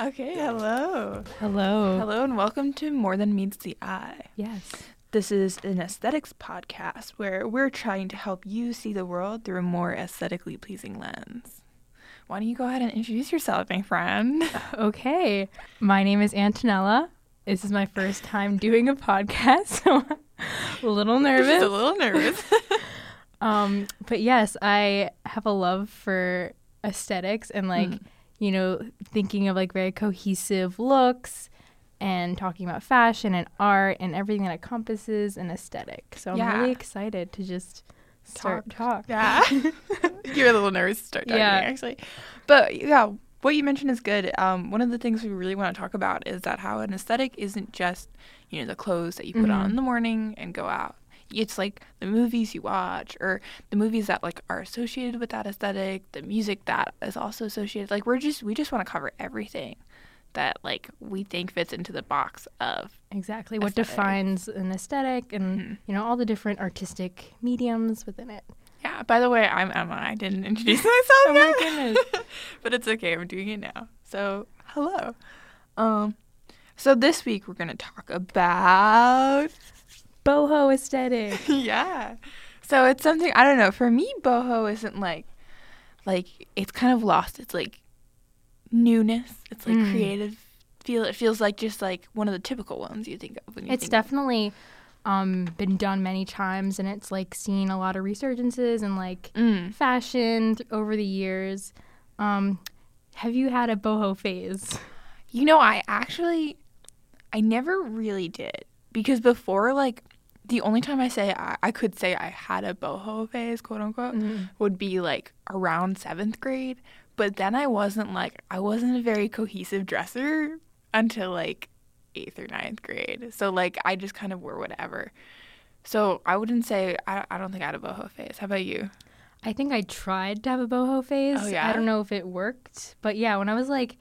Okay, hello. Hello. Hello, and welcome to More Than Meets the Eye. Yes. This is an aesthetics podcast where we're trying to help you see the world through a more aesthetically pleasing lens. Why don't you go ahead and introduce yourself, my friend? Okay. My name is Antonella. This is my first time doing a podcast, so I'm a little Just nervous. a little nervous. Um, but yes, I have a love for aesthetics and like, Mm. you know, thinking of like very cohesive looks and talking about fashion and art and everything that encompasses an aesthetic. So I'm really excited to just start talk. yeah. You're a little nervous to start talking, Yeah. actually. But yeah, what you mentioned is good. Um, one of the things we really want to talk about is that how an aesthetic isn't just, you know, the clothes that you put on Mhm. in the morning and go out. It's like the movies you watch or the movies that like are associated with that aesthetic, the music that is also associated. Like we're just we just want to cover everything that like we think fits into the box of Exactly. What Aesthetic. defines an aesthetic and, Mhm. you know, all the different artistic mediums within it. yeah. By the way, I'm Emma. I didn't introduce myself. Oh my yet. goodness. but it's okay. I'm doing it now. So, hello. Um, so this week we're gonna talk about Boho aesthetic. yeah. So it's something I don't know. For me, boho isn't like like it's kind of lost. It's like newness. It's like Mm. creative. Feel it feels like just like one of the typical ones you think of when you It's think definitely um, been done many times, and it's like seen a lot of resurgences and like mm. fashion th- over the years. Um, have you had a boho phase? You know, I actually, I never really did because before, like, the only time I say I, I could say I had a boho phase, quote unquote, would be like around seventh grade. But then I wasn't like, I wasn't a very cohesive dresser until like eighth or ninth grade. So, like, I just kind of wore whatever. So, I wouldn't say, I, I don't think I had a boho phase. How about you? I think I tried to have a boho phase. Oh, yeah? I don't know if it worked, but yeah, when I was like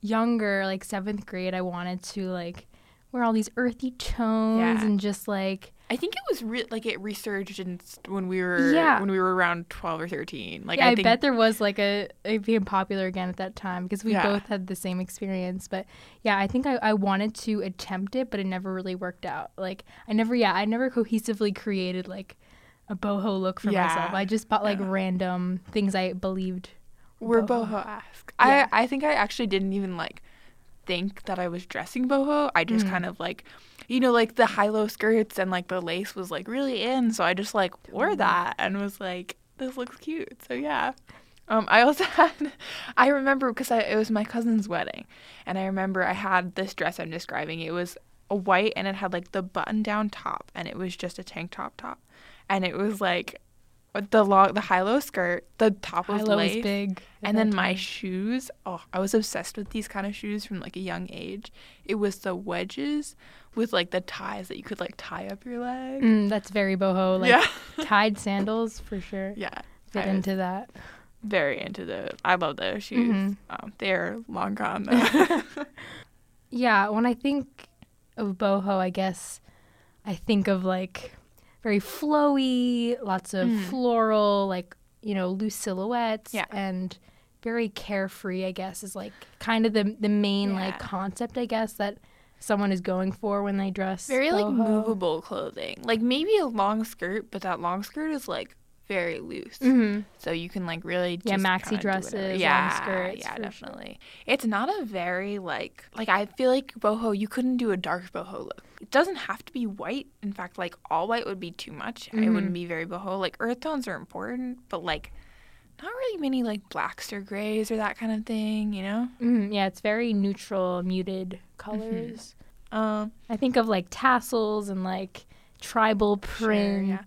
younger, like seventh grade, I wanted to like wear all these earthy tones Yeah. and just like I think it was re- like it resurged in, when we were Yeah. when we were around twelve or thirteen. Like yeah, I, I, think bet there was like a it became popular again at that time because we Yeah. both had the same experience. But yeah, I think I, I wanted to attempt it, but it never really worked out. Like I never, yeah, I never cohesively created like a boho look for Yeah. myself. I just bought like random things I believed. We're boho. esque. I I think I actually didn't even like think that I was dressing boho. I just Mm. kind of like, you know, like the high low skirts and like the lace was like really in, so I just like wore that and was like, this looks cute. So yeah. Um, I also had, I remember because I it was my cousin's wedding, and I remember I had this dress I'm describing. It was a white and it had like the button down top, and it was just a tank top top, and it was like the long the high low skirt, the top was lace, big. and then my shoes, oh, I was obsessed with these kind of shoes from like a young age. It was the wedges with like the ties that you could like tie up your leg. Mm, that's very boho. Like yeah. tied sandals for sure. Yeah. Fit into that. very into the I love those shoes. Mhm. Um, they're long gone though. Yeah, when I think of boho, I guess I think of like very flowy, lots of Mm. floral, like, you know, loose silhouettes Yeah. and very carefree, I guess, is like kind of the the main Yeah. like concept, I guess, that someone is going for when they dress. very like boho. movable clothing. Like maybe a long skirt, but that long skirt is like very loose. Mhm. So you can like really Yeah, maxi dresses, long yeah, skirts, yeah, for sure. definitely. It's not a very like like I feel like boho. You couldn't do a dark boho look. It doesn't have to be white. In fact, like all white would be too much. It Mhm. wouldn't be very boho. Like earth tones are important, but like not really many like blacks or grays or that kind of thing. You know. Mhm, Yeah, it's very neutral, muted colors. Um, I think of like tassels and like tribal Sure, print. yeah.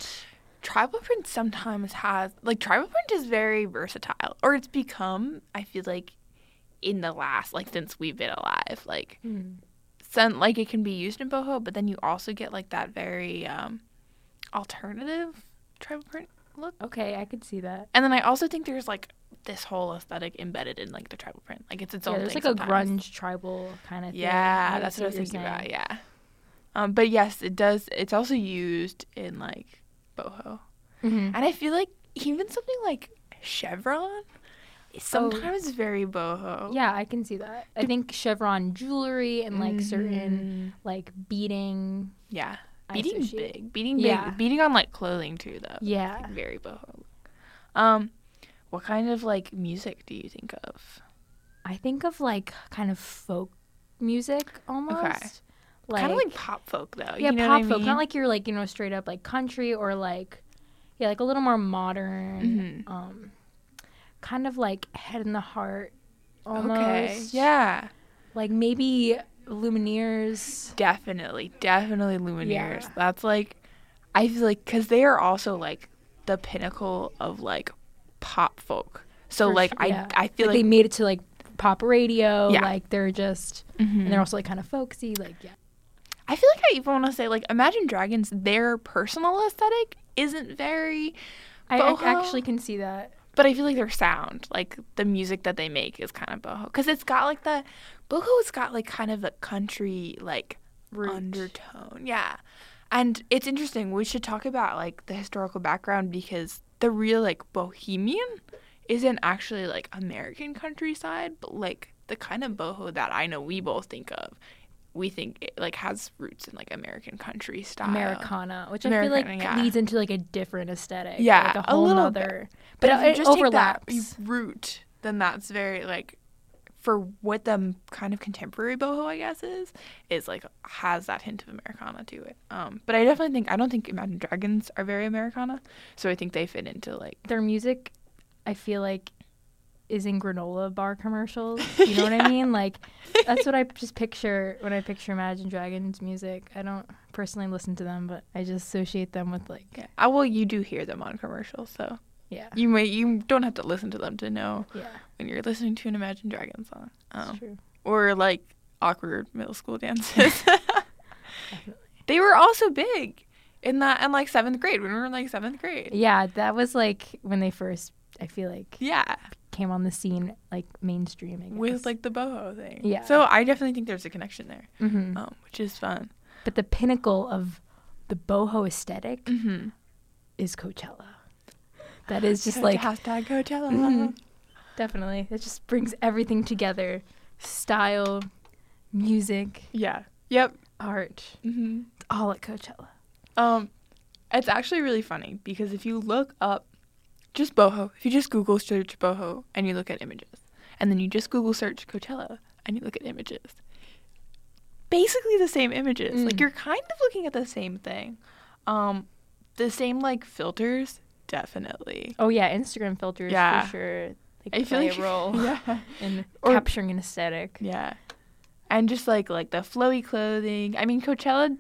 Tribal print sometimes has like tribal print is very versatile, or it's become. I feel like in the last like since we've been alive, like Mm. some like it can be used in boho, but then you also get like that very um alternative tribal print. look. Okay, I could see that. And then I also think there's like this whole aesthetic embedded in like the tribal print. Like it's its Yeah, own there's thing. like a grunge tribal kind of thing. Yeah, I that's what I was thinking about. Yeah. Um, but yes, it does. It's also used in like boho, Mhm. and I feel like even something like chevron is sometimes very boho. Oh. Yeah, I can see that. I think chevron jewelry and like certain Mhm. like beading. Yeah. I Beating big. Beating big. Yeah. Beating on like clothing too, though. Yeah. Like, very boho. Um, what kind of like music do you think of? I think of like kind of folk music almost. Kind of like pop folk though. yeah, you know pop I folk, not like you're like you know straight up like country or like yeah, like a little more modern. Mhm. Um, kind of like Head and the Heart, almost. Okay. Yeah. Like maybe Lumineers. Definitely, definitely Lumineers. Yeah. That's like, I feel like because they are also like the pinnacle of like pop folk. So For like sure, I yeah. I feel like, they made it to like pop radio. Yeah. Like they're just Mhm. and they're also like kind of folksy. Like yeah. I feel like I even want to say like Imagine Dragons. Their personal aesthetic isn't very, I, I actually can see that. but I feel like their sound, like the music that they make, is kind of boho because it's got like the boho's got like kind of a country like Root. undertone. Yeah. And it's interesting. We should talk about like the historical background because the real like bohemian isn't actually like American countryside, but like the kind of boho that I know we both think of, we think it like has roots in like American country style. Americana, which I feel like yeah. leads into like a different aesthetic. Yeah, like a a whole little nother. But But if it, you it just overlaps. take that root, then that's very like for what the kind of contemporary boho I guess is is like has that hint of Americana to it. Um, but I definitely think I don't think Imagine Dragons are very Americana, so I think they fit into like Their music, I feel like, is in granola bar commercials. You know what I mean? Like that's what I just picture when I picture Imagine Dragons music. I don't personally listen to them, but I just associate them with like yeah. Uh, well, you do hear them on commercials, so yeah, you may you don't have to listen to them to know yeah, when you're listening to an Imagine Dragons song, that's um, true. or like awkward middle school dances. They were also big in that in like seventh grade when we were in like seventh grade. Yeah, that was like when they first. I feel like Yeah. Came on the scene like mainstream. I guess. with like the boho thing. Yeah. So I definitely think there's a connection there, Mhm. um, which is fun. But the pinnacle of the boho aesthetic Mm-hmm. is Coachella. That is just like hashtag Coachella. Mhm. definitely. It just brings everything together: style, music, Yeah. Yep. art. It's all at Coachella. Um, it's actually really funny because if you look up just boho, if you just Google search boho and you look at images, and then you just Google search Coachella and you look at images, basically the same images. Like Mm. you're kind of looking at the same thing. Um, the same like filters, definitely. Oh yeah, Instagram filters Yeah. for sure. They I feel like a role Yeah. in Or- capturing an aesthetic. Yeah. And just like like the flowy clothing. I mean Coachella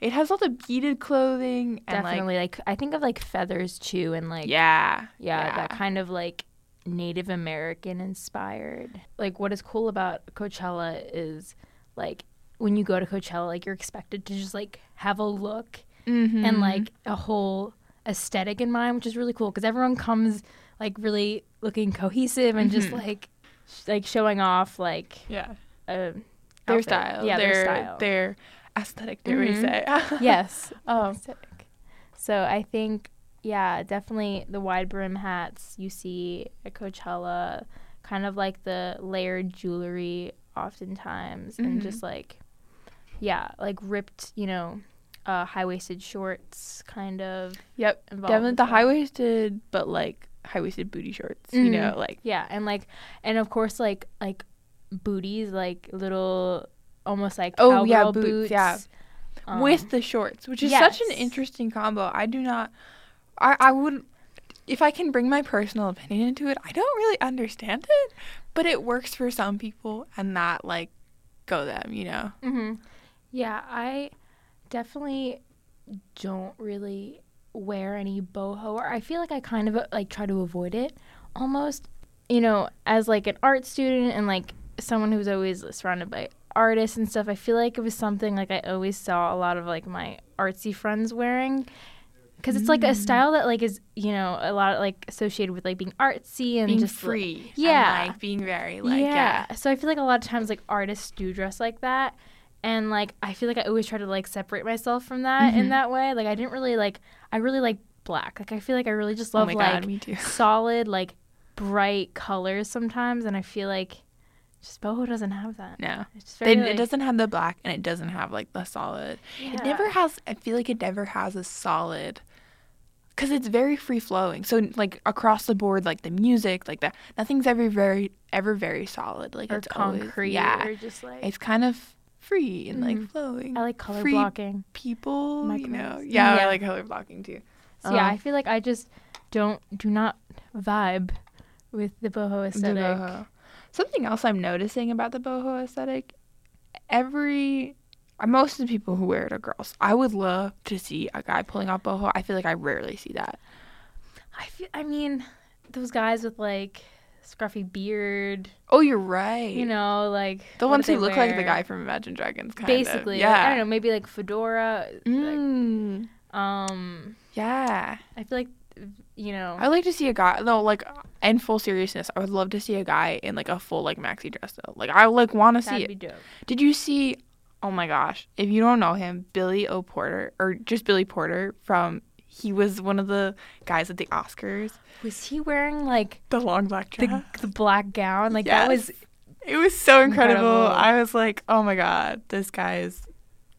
it has all the beaded clothing and Definitely, like, I think of like feathers too, and like like yeah. yeah, that kind of like Native American inspired. Like what is cool about Coachella is like when you go to Coachella, like you're expected to just like have a look mm-hmm. and like a whole aesthetic in mind, which is really cool because everyone comes like really looking cohesive and just Mhm. like sh- like showing off like yeah. a Their outfit. style. yeah, their, their style. Their aesthetic, dare we Mhm. say. yes, um aesthetic. So I think yeah, definitely the wide brim hats you see at Coachella, kind of like the layered jewelry oftentimes, and Mhm. just like yeah, like ripped, you know, uh, high waisted shorts, kind of. Yep. Definitely the high waisted but like high waisted booty shorts. You Mhm. know, like Yeah, and like, and of course, like like booties, like little, almost like Oh, yeah, cowgirl boots, yeah. Um, with the shorts, which is such an interesting combo. I do not I I would if I can bring my personal opinion into it, I don't really understand it, but it works for some people and that like go them, you know. hmm Yeah, I definitely don't really wear any boho, or I feel like I kind of uh, like try to avoid it almost. You know, as like an art student and like someone who's always surrounded by artists and stuff, I feel like it was something like I always saw a lot of like my artsy friends wearing. because it's like a style that like is you know a lot like associated with like being artsy and being just like- free. yeah. And, like being very like yeah. So I feel like a lot of times like artists do dress like that. And like I feel like I always try to like separate myself from that in Mhm. that way. Like I didn't really like I really like black. Like I feel like I really just Oh love like god, too. solid like bright colors sometimes and I feel like just boho doesn't have that. No. They, very it doesn't have the black and it doesn't have like the solid. It never has I feel like it never has a solid cuz it's very free flowing. So like across the board like the music like that nothing's ever very ever very solid. Like or it's always- concrete yeah. or just like It's kind of free and like Mhm. flowing. I like color free blocking. people, you know. Yeah, Yeah. I like color blocking too. So yeah, Um, I feel like I just don't do not vibe with the boho The aesthetic. boho. Something else I'm noticing about the boho aesthetic, every most of the people who wear it are girls. I would love to see a guy pulling off boho. I feel like I rarely see that. I feel I mean those guys with like scruffy beard, Oh, you're right. you know, like the ones who look like the guy from Imagine Dragons, kind Basically, Of. like, Yeah. I don't know, maybe like fedora. Like, Mm, um, yeah. I feel like you know, I like to see a guy. No, like in full seriousness, I would love to see a guy in like a full like maxi dress though. Like I like want to see it. dope. Did you see? Oh my gosh! If you don't know him, Billy O. Porter, or just Billy Porter from, he was one of the guys at the Oscars. Was he wearing like The long black dress. the the black gown? Like that was It was so incredible. Incredible. I was like, oh my god, this guy is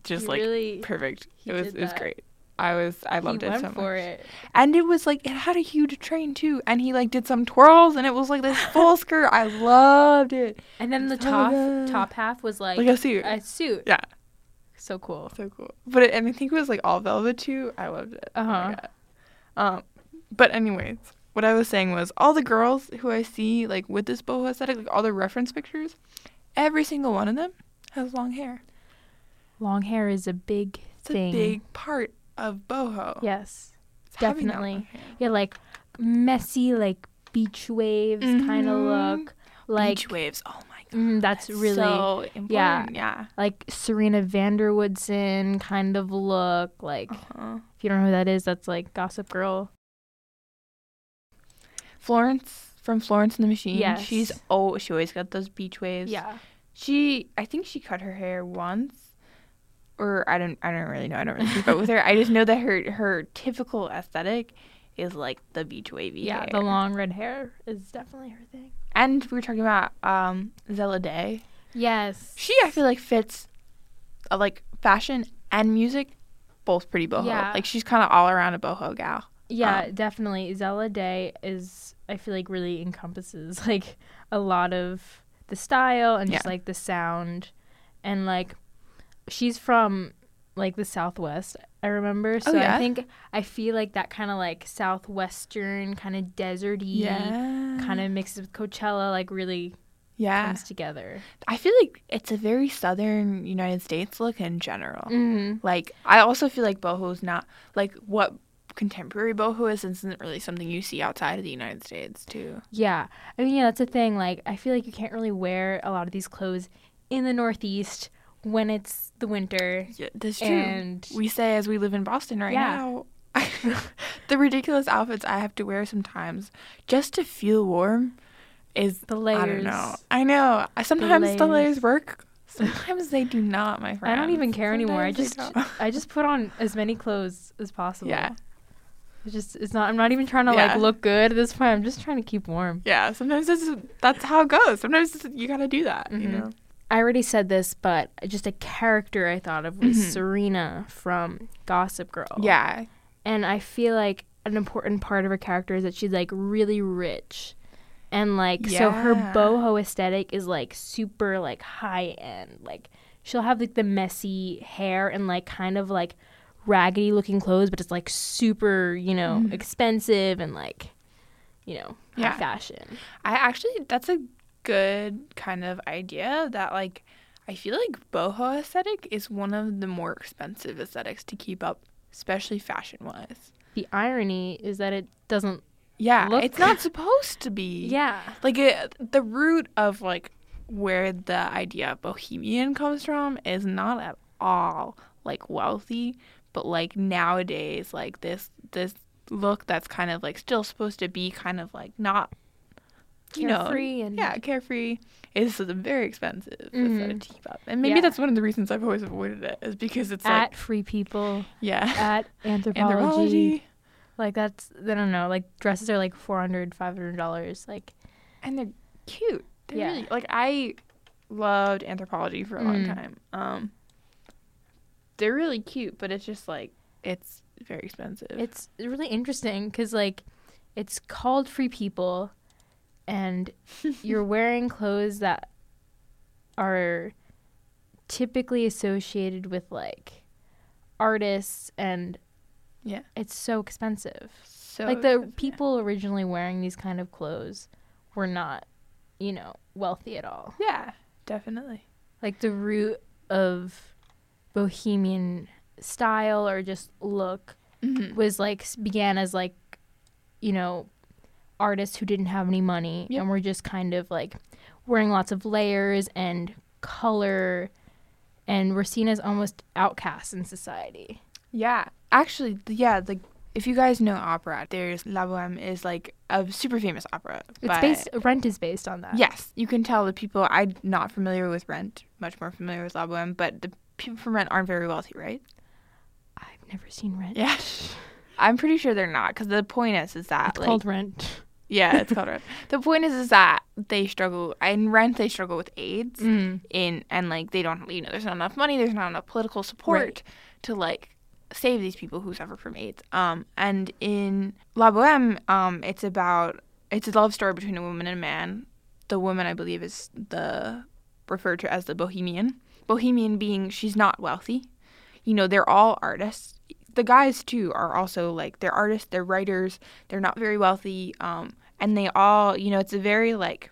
just he like really perfect. It was it was that. great. I was I loved he it went so for much. it. And it was like it had a huge train too, and he like did some twirls, and it was like this full skirt. I loved it, And then the top good. top half was like, like a suit. a suit. Yeah. So cool. so cool. But it, and I think it was like all velvet too. I loved it. Oh Uh-huh. God. Um, but anyways, what I was saying was all the girls who I see like with this boho aesthetic, like all the reference pictures, every single one of them has long hair. Long hair is a big It's thing. a big part of boho. Yes. Having definitely. Yeah, like messy, like beach waves kind of look. Like beach waves. Oh my god. mm, that's really so important. yeah. Yeah. like Serena van der Woodsen kind of look. Like Uh-huh. if you don't know who that is, that's like Gossip Girl. Florence from Florence and the Machine. Yes. She's oh she always got those beach waves. Yeah. She I think she cut her hair once. Or I don't I don't really know. I don't really keep up with her. I just know that her her typical aesthetic is like the beach wavy Yeah, hair. the long red hair is definitely her thing. And we were talking about um Zella Day. Yes. She I feel like fits uh, like fashion and music both pretty boho. Yeah. Like she's kind of all around a boho gal. Yeah, Um, definitely. Zella Day is I feel like really encompasses like a lot of the style and just like the sound and like she's from like the southwest I remember so yeah? I think I feel like that kind of like southwestern kind of deserty kind of mixes with Coachella like really yeah. comes together. I feel like it's a very southern United States look in general. Mm-hmm. Like I also feel like boho's not like what contemporary boho is isn't really something you see outside of the United States too. Yeah. I mean, yeah, that's the thing. Like, I feel like you can't really wear a lot of these clothes in the Northeast when it's the winter. Yeah, that's true. And we say as we live in Boston right Yeah. now. the ridiculous outfits I have to wear sometimes just to feel warm is the layers. I don't know. I know. Sometimes the layers, layers. work. Sometimes they do not, my friend. I don't even care anymore. I just I just put on as many clothes as possible. Yeah. It's just it's not I'm not even trying to Yeah. like look good at this point. I'm just trying to keep warm. Yeah, sometimes that's that's how it goes. Sometimes you gotta do that. You Mhm. know. I already said this, but just a character I thought of was Mhm. Serena from Gossip Girl. Yeah. And I feel like an important part of her character is that she's like really rich. And like so her boho aesthetic is like super like high end. Like she'll have like the messy hair and like kind of like raggedy looking clothes, but it's like super, you know, Mhm. expensive and like you know, high Yeah. fashion. I actually that's a good kind of idea that like I feel like boho aesthetic is one of the more expensive aesthetics to keep up, especially fashion wise. The irony is that it doesn't Yeah, Look- it's not supposed to be. Yeah. Like it, the root of like where the idea of bohemian comes from is not at all like wealthy, but like nowadays like this this look that's kind of like still supposed to be kind of like not you Carefree know and- yeah carefree is very expensive Mhm. keep up and maybe Yeah. that's one of the reasons i've always avoided it is because it's at like free people, yeah at Anthropologie. Anthropologie Like that's I don't know. Like dresses are like 400 500 dollars. Like and they're cute they're Yeah. really like i loved Anthropologie for a long Mm. time um they're really cute but it's just like it's very expensive it's really interesting because like it's called free people, and you're wearing clothes that are typically associated with like artists and yeah it's so expensive. so like the expensive. people originally wearing these kind of clothes were not, you know, wealthy at all. yeah definitely Like the root of bohemian style or just look mm-hmm. was like began as like you know artists who didn't have any money Yep. and were just kind of like wearing lots of layers and color and were seen as almost outcasts in society. Yeah, actually, yeah. Like, if you guys know opera, there's La Boheme is like a super famous opera. It's based Rent is based on that. Yes, you can tell the people. I'm not familiar with Rent, much more familiar with La Boheme, but the people from Rent aren't very wealthy, right? I've never seen Rent. Yeah, I'm pretty sure they're not. Because the point is, is that It's like, called Rent. Yeah, it's called Rent. The point is, is that they struggle in Rent. They struggle with AIDS. Mm. in and like they don't you know there's not enough money there's not enough political support Right. to like save these people who suffer from AIDS um and in La Boheme um it's about it's a love story between a woman and a man the woman I believe is the referred to as the bohemian bohemian being she's not wealthy you know they're all artists the guys too are also like they're artists they're writers they're not very wealthy um and they all you know it's a very like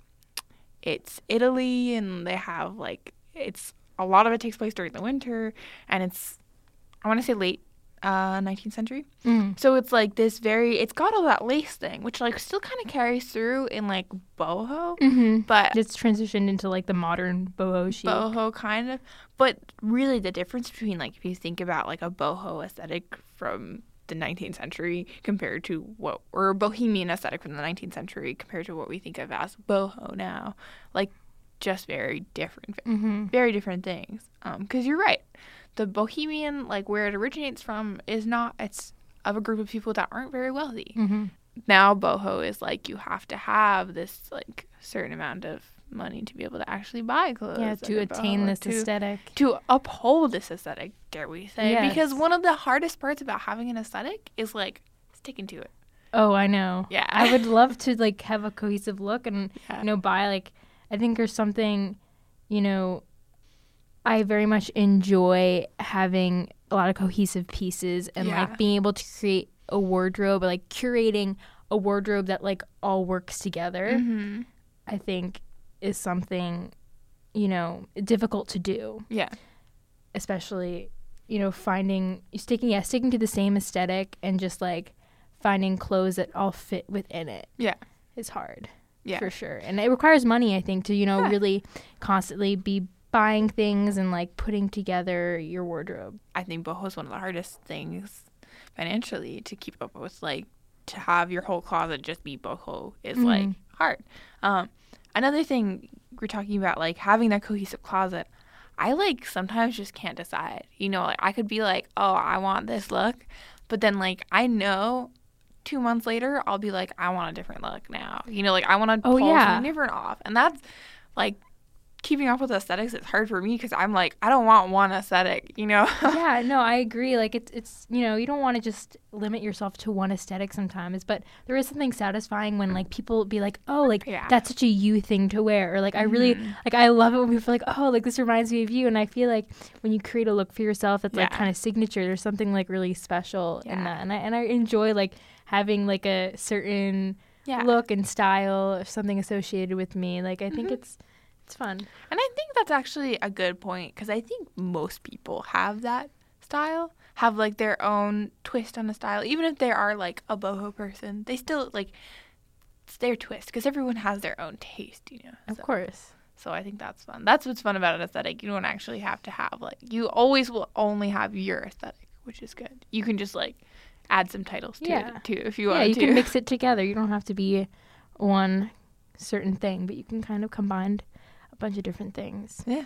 it's Italy and they have like it's a lot of it takes place during the winter and it's I want to say late uh 19th century. Mm. So it's like this very it's got all that lace thing which like still kind of carries through in like boho Mm-hmm. but It's transitioned into like the modern boho chic. boho kind of but really the difference between like if you think about like a boho aesthetic from the 19th century compared to what or bohemian aesthetic from the 19th century compared to what we think of as boho now like just very different Mm-hmm. very different things because you're right the bohemian like where it originates from is not it's of a group of people that aren't very wealthy Mm-hmm. now boho is like you have to have this like certain amount of money to be able to actually buy clothes Yeah, to attain this to, aesthetic. to uphold this aesthetic dare we say because one of the hardest parts about having an aesthetic is like sticking to it Oh, I know. Yeah. I would love to like have a cohesive look and Yeah. you know buy like I think there's something, you know, I very much enjoy having a lot of cohesive pieces and Yeah. like being able to create a wardrobe, like curating a wardrobe that like all works together. mm-hmm. I think is something, you know, difficult to do, yeah especially, you know, finding sticking yeah, sticking to the same aesthetic and just like finding clothes that all fit within it yeah is hard yeah for sure. And it requires money, I think, to, you know, Yeah. really constantly be buying things and like putting together your wardrobe. I think boho is one of the hardest things financially to keep up with. Like to have your whole closet just be boho is like Mhm. hard. Um, another thing we're talking about, like having that cohesive closet. I like sometimes just can't decide. You know, like I could be like, oh, I want this look, but then like I know two months later I'll be like, I want a different look now. You know, like I want to Oh, pull yeah. something different off, and that's like keeping up with aesthetics. It's hard for me because I'm like, I don't want one aesthetic. You know. yeah, no, I agree. Like it's it's you know, you don't want to just limit yourself to one aesthetic sometimes, but there is something satisfying when like people be like, "Oh, like Yeah. that's such a you thing to wear." Or like I really Mhm. like I love it when people are like, "Oh, like this reminds me of you." And I feel like when you create a look for yourself that's like kind of signature, there's something like really special in that. And I and I enjoy like having like a certain yeah. look and style or something associated with me. Like I think Mhm. it's it's fun. And I think that's actually a good point because I think most people have that style, have like their own twist on a style. Even if they are like a boho person, they still like it's their twist because everyone has their own taste, you know. Of So, course. so I think that's fun. That's what's fun about an aesthetic. You don't actually have to have like you always will only have your aesthetic, which is good. You can just like add some titles to Yeah. it too if you yeah, want you to. can mix it together. You don't have to be one certain thing, but you can kind of combine a bunch of different things. Yeah.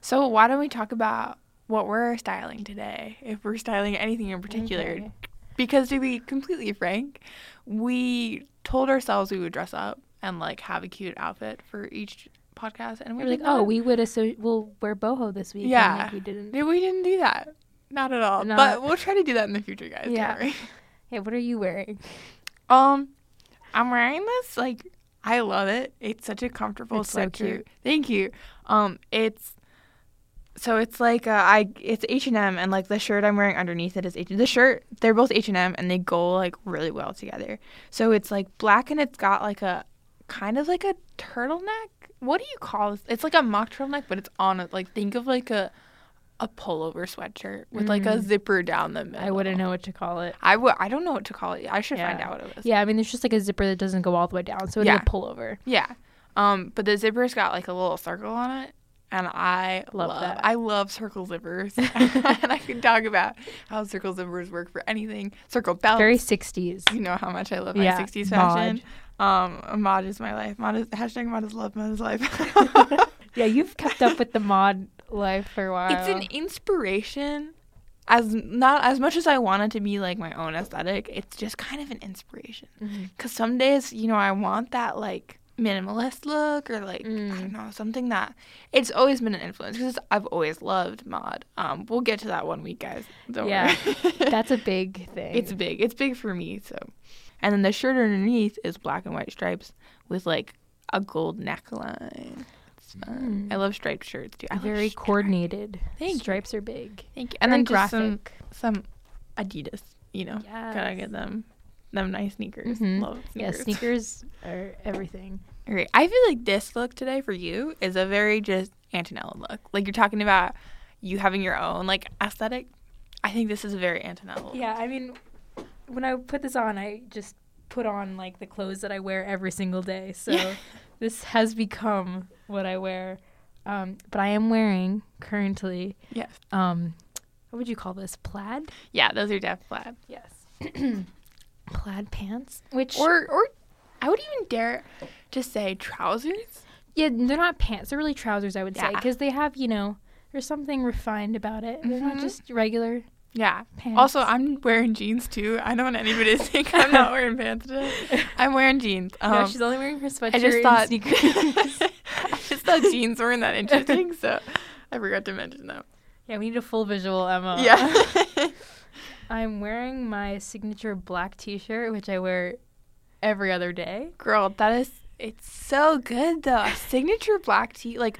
So why don't we talk about what we're styling today? If we're styling anything in particular, Okay. because to be completely frank, we told ourselves we would dress up and like have a cute outfit for each podcast, and we We're like, oh, we would asso- we'll wear boho this week. and, Yeah. like, we didn't. We didn't do that. Not at all. Not- but we'll try to do that in the future, guys. Yeah. Don't worry. Hey, what are you wearing? Um, I'm wearing this. Like, I love it. It's such a comfortable It's so cute. Thank you. Um, it's so it's like uh, I it's H and M, and like the shirt I'm wearing underneath it is H. The shirt they're both H and M, and they go like really well together. So it's like black, and it's got like a kind of like a turtleneck. What do you call this? It's like a mock turtleneck, but it's on it. Like think of like a a pullover sweatshirt with like a Mm. zipper down the middle. I wouldn't know what to call it. I would. I don't know what to call it. I should find out what it was. Yeah, I mean, there's just like a zipper that doesn't go all the way down, so it's Yeah. a pullover. Yeah. Um, but the zipper's got like a little circle on it. And I Love love, that. I love circle zippers. and I can talk about how circle zippers work for anything. Circle belts. Very 60s. you know how much I love my 60s fashion. Um, mod is my life. Mod is, hashtag mod is love, mod is life. Yeah, you've kept up with the mod life for a while. it's an inspiration. As not as much as I want it to be like my own aesthetic, it's just kind of an inspiration. Mhm. Cause some days, you know, I want that like minimalist look or like I Mm. don't know something that it's always been an influence because I've always loved mod. Um, we'll get to that one week, guys. Don't Yeah. worry. That's a big thing. it's big. It's big for me. So, and then the shirt underneath is black and white stripes with like a gold neckline. Mm. I love striped shirts too. I very stripes. coordinated. Thank you. Stripes are big. Thank you. And Very then just some graphic. some Adidas. You know, gotta Yes. get them. Them nice sneakers. Mhm. Love sneakers. Yeah, sneakers. are everything. Okay, I feel like this look today for you is a very just Antonella look. Like you're talking about you having your own like aesthetic. I think this is a very Antonella. look. Yeah, I mean, when I put this on, I just put on like the clothes that I wear every single day. So Yeah. This has become what I wear. Um, but I am wearing currently, Yes. um, what would you call this? Plaid? Yeah, those are def plaid. Yes. Plaid pants, which Or or I would even dare to say trousers. yeah, they're not pants. They're really trousers, I would say, because they have you know, there's something refined about it. They're not Mhm. just regular Yeah. pants. Also, I'm wearing jeans too. I don't want anybody to think I'm not wearing pants today. I'm wearing jeans. Um, no, she's only wearing her sweatshirt I just and thought sneakers. I just thought jeans weren't that interesting, so I forgot to mention them. yeah, we need a full visual, Emma. Yeah. I'm wearing my signature black t-shirt, which I wear every other day. Girl, that is it's so good though. Signature black tee, like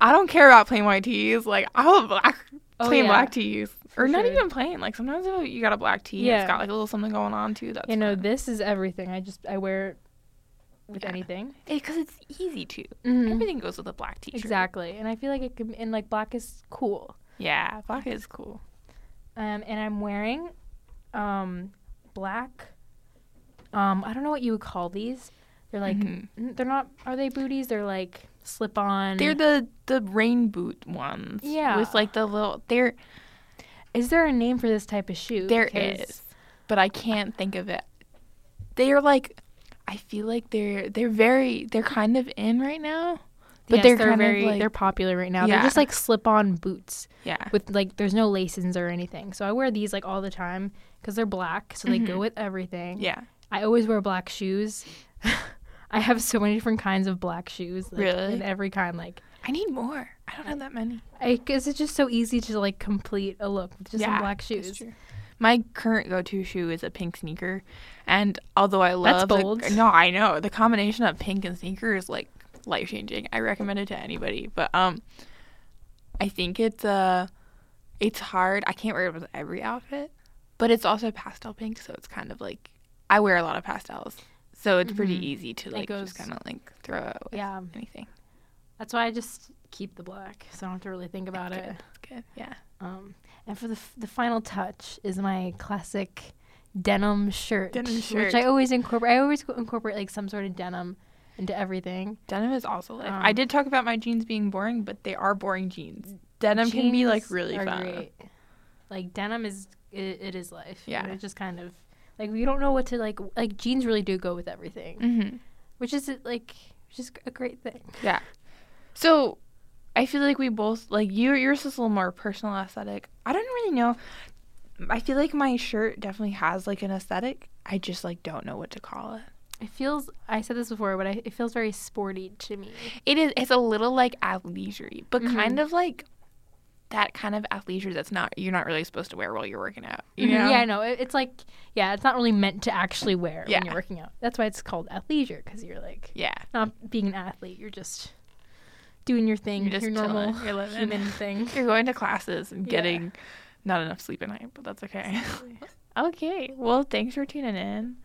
I don't care about plain white tees. Like I love black Oh, plain yeah. black tees. For or not sure. even plain. Like sometimes if you got a black tee, Yeah. it's got like a little something going on too. That's you know, fun. this is everything. I just I wear it with Yeah. anything. because it's easy to. Mhm. Everything goes with a black t-shirt. Exactly, and I feel like it can. And like black is cool. Yeah, black is cool. Um, and I'm wearing, um, black. Um, I don't know what you would call these. They're like Mhm. they're not. Are they booties? They're like slip on. They're the the rain boot ones. Yeah. with like the little. They're Is there a name for this type of shoe? There Because- is, but I can't think of it. They are like, I feel like they're they're very they're kind of in right now, but Yes, they're, they're kind very of like they're popular right now. Yeah. They're just like slip on boots. yeah with like there's no laces or anything. So I wear these like all the time because they're black, so they go with everything. yeah I always wear black shoes. I have so many different kinds of black shoes. Like, Really? In every kind, like, I need more. I don't have that many. I guess it's just so easy to like complete a look with just some black that's shoes. true. My current go-to shoe is a pink sneaker, and although I love That's the- bold. no, I know the combination of pink and sneaker is like life changing. I recommend it to anybody, but um, I think it's uh, it's hard. I can't wear it with every outfit, but it's also pastel pink, so it's kind of like I wear a lot of pastels, so it's pretty Mhm. easy to like goes- just kind of like throw it with Yeah, anything. that's why I just keep the black, so I don't have to really think about Good. it. That's good. Yeah. Um, and for the f- the final touch is my classic denim shirt, Denim which. I always incorporate. I always incorporate like some sort of denim into everything. Denim is also life. I Um, did talk about my jeans being boring, but they are boring jeans. Denim can be like really fun. great. like denim is it, it is life. Yeah. And it just kind of like we don't know what to like. Like jeans really do go with everything, Mm-hmm. which is like just a great thing. Yeah. So I feel like we both like you yours is a little more personal aesthetic. I don't really know. I feel like my shirt definitely has like an aesthetic. I just like don't know what to call it. It feels. I said this before, but I, it feels very sporty to me. It is it's a little like athleisure but Mhm. kind of like that kind of athleisure that's not you're not really supposed to wear while you're working out. You Mhm. know? Yeah, I know. It, it's like yeah, it's not really meant to actually wear Yeah. when you're working out. That's why it's called athleisure because you're like Yeah. not being an athlete. You're just doing your thing, You're just your normal chilling. You're human thing. You're going to classes and Yeah. getting not enough sleep at night, but that's okay. Okay. Well, thanks for tuning in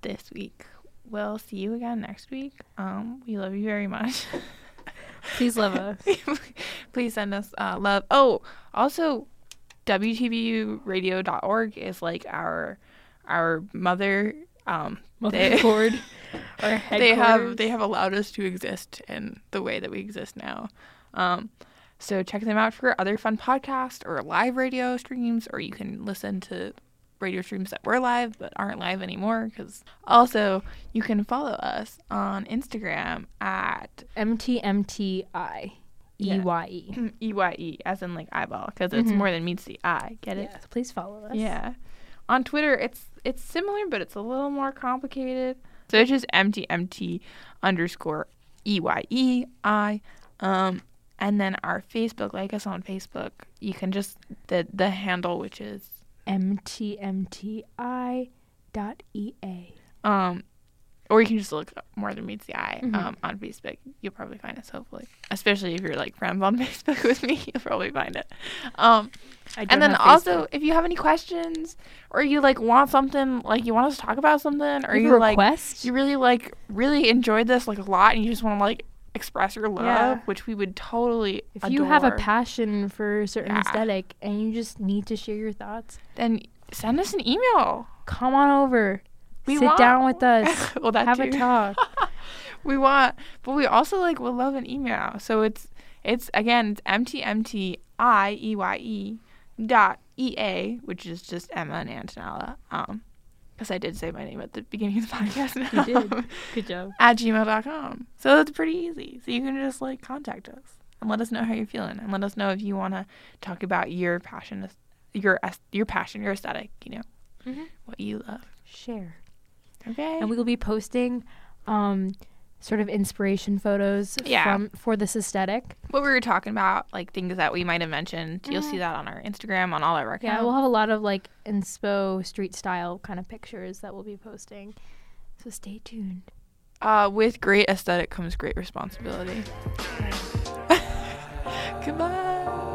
this week. We'll see you again next week. Um, we love you very much. Please love us. Please send us uh, love. Oh, also, WTBUradio.org is like our our mother. Um, they, Motherboard or they have they have allowed us to exist in the way that we exist now. Um, so check them out for other fun podcasts or live radio streams, or you can listen to radio streams that were live but aren't live anymore. Because also you can follow us on Instagram at MTMTI. EYE. As in like eyeball, because it's Mhm. more than meets the eye. Get it? Yeah, so please follow us. Yeah. On Twitter, it's it's similar, but it's a little more complicated. So it's just MTMT underscore E Y E I. Um, and then our Facebook, like us on Facebook, you can just the the handle, which is MTMTI dot E EA. um, or you can just look up more than meets the eye Mhm. um, on Facebook. You'll probably find us, hopefully. Especially if you're like friends on Facebook with me, you'll probably find it. Um, I and then also Facebook. if you have any questions or you like want something like you want us to talk about something or You you like you really like really enjoyed this like a lot and you just want to like express your love Yeah. which we would totally if you have a passion for a certain Yeah. aesthetic and you just need to share your thoughts, then send us an email come on over. We Sit want- down with us. well that have a talk. we want but we also like would love an email so it's it's again it's mtmtieye E dot ea which is just emma and antonella um because i did say my name at the beginning of the podcast You did. Good job. at gmail.com so it's pretty easy so you can just like contact us and let us know how you're feeling and let us know if you want to talk about your passion your your passion your aesthetic you know Mhm. what you love Share. okay And we will be posting um sort of inspiration photos Yeah. from for this aesthetic. what we were talking about, like things that we might have mentioned. You'll see that on our Instagram, on all our accounts. Yeah, we'll have a lot of like inspo street style kind of pictures that we'll be posting. So stay tuned. uh, with great aesthetic comes great responsibility. Goodbye.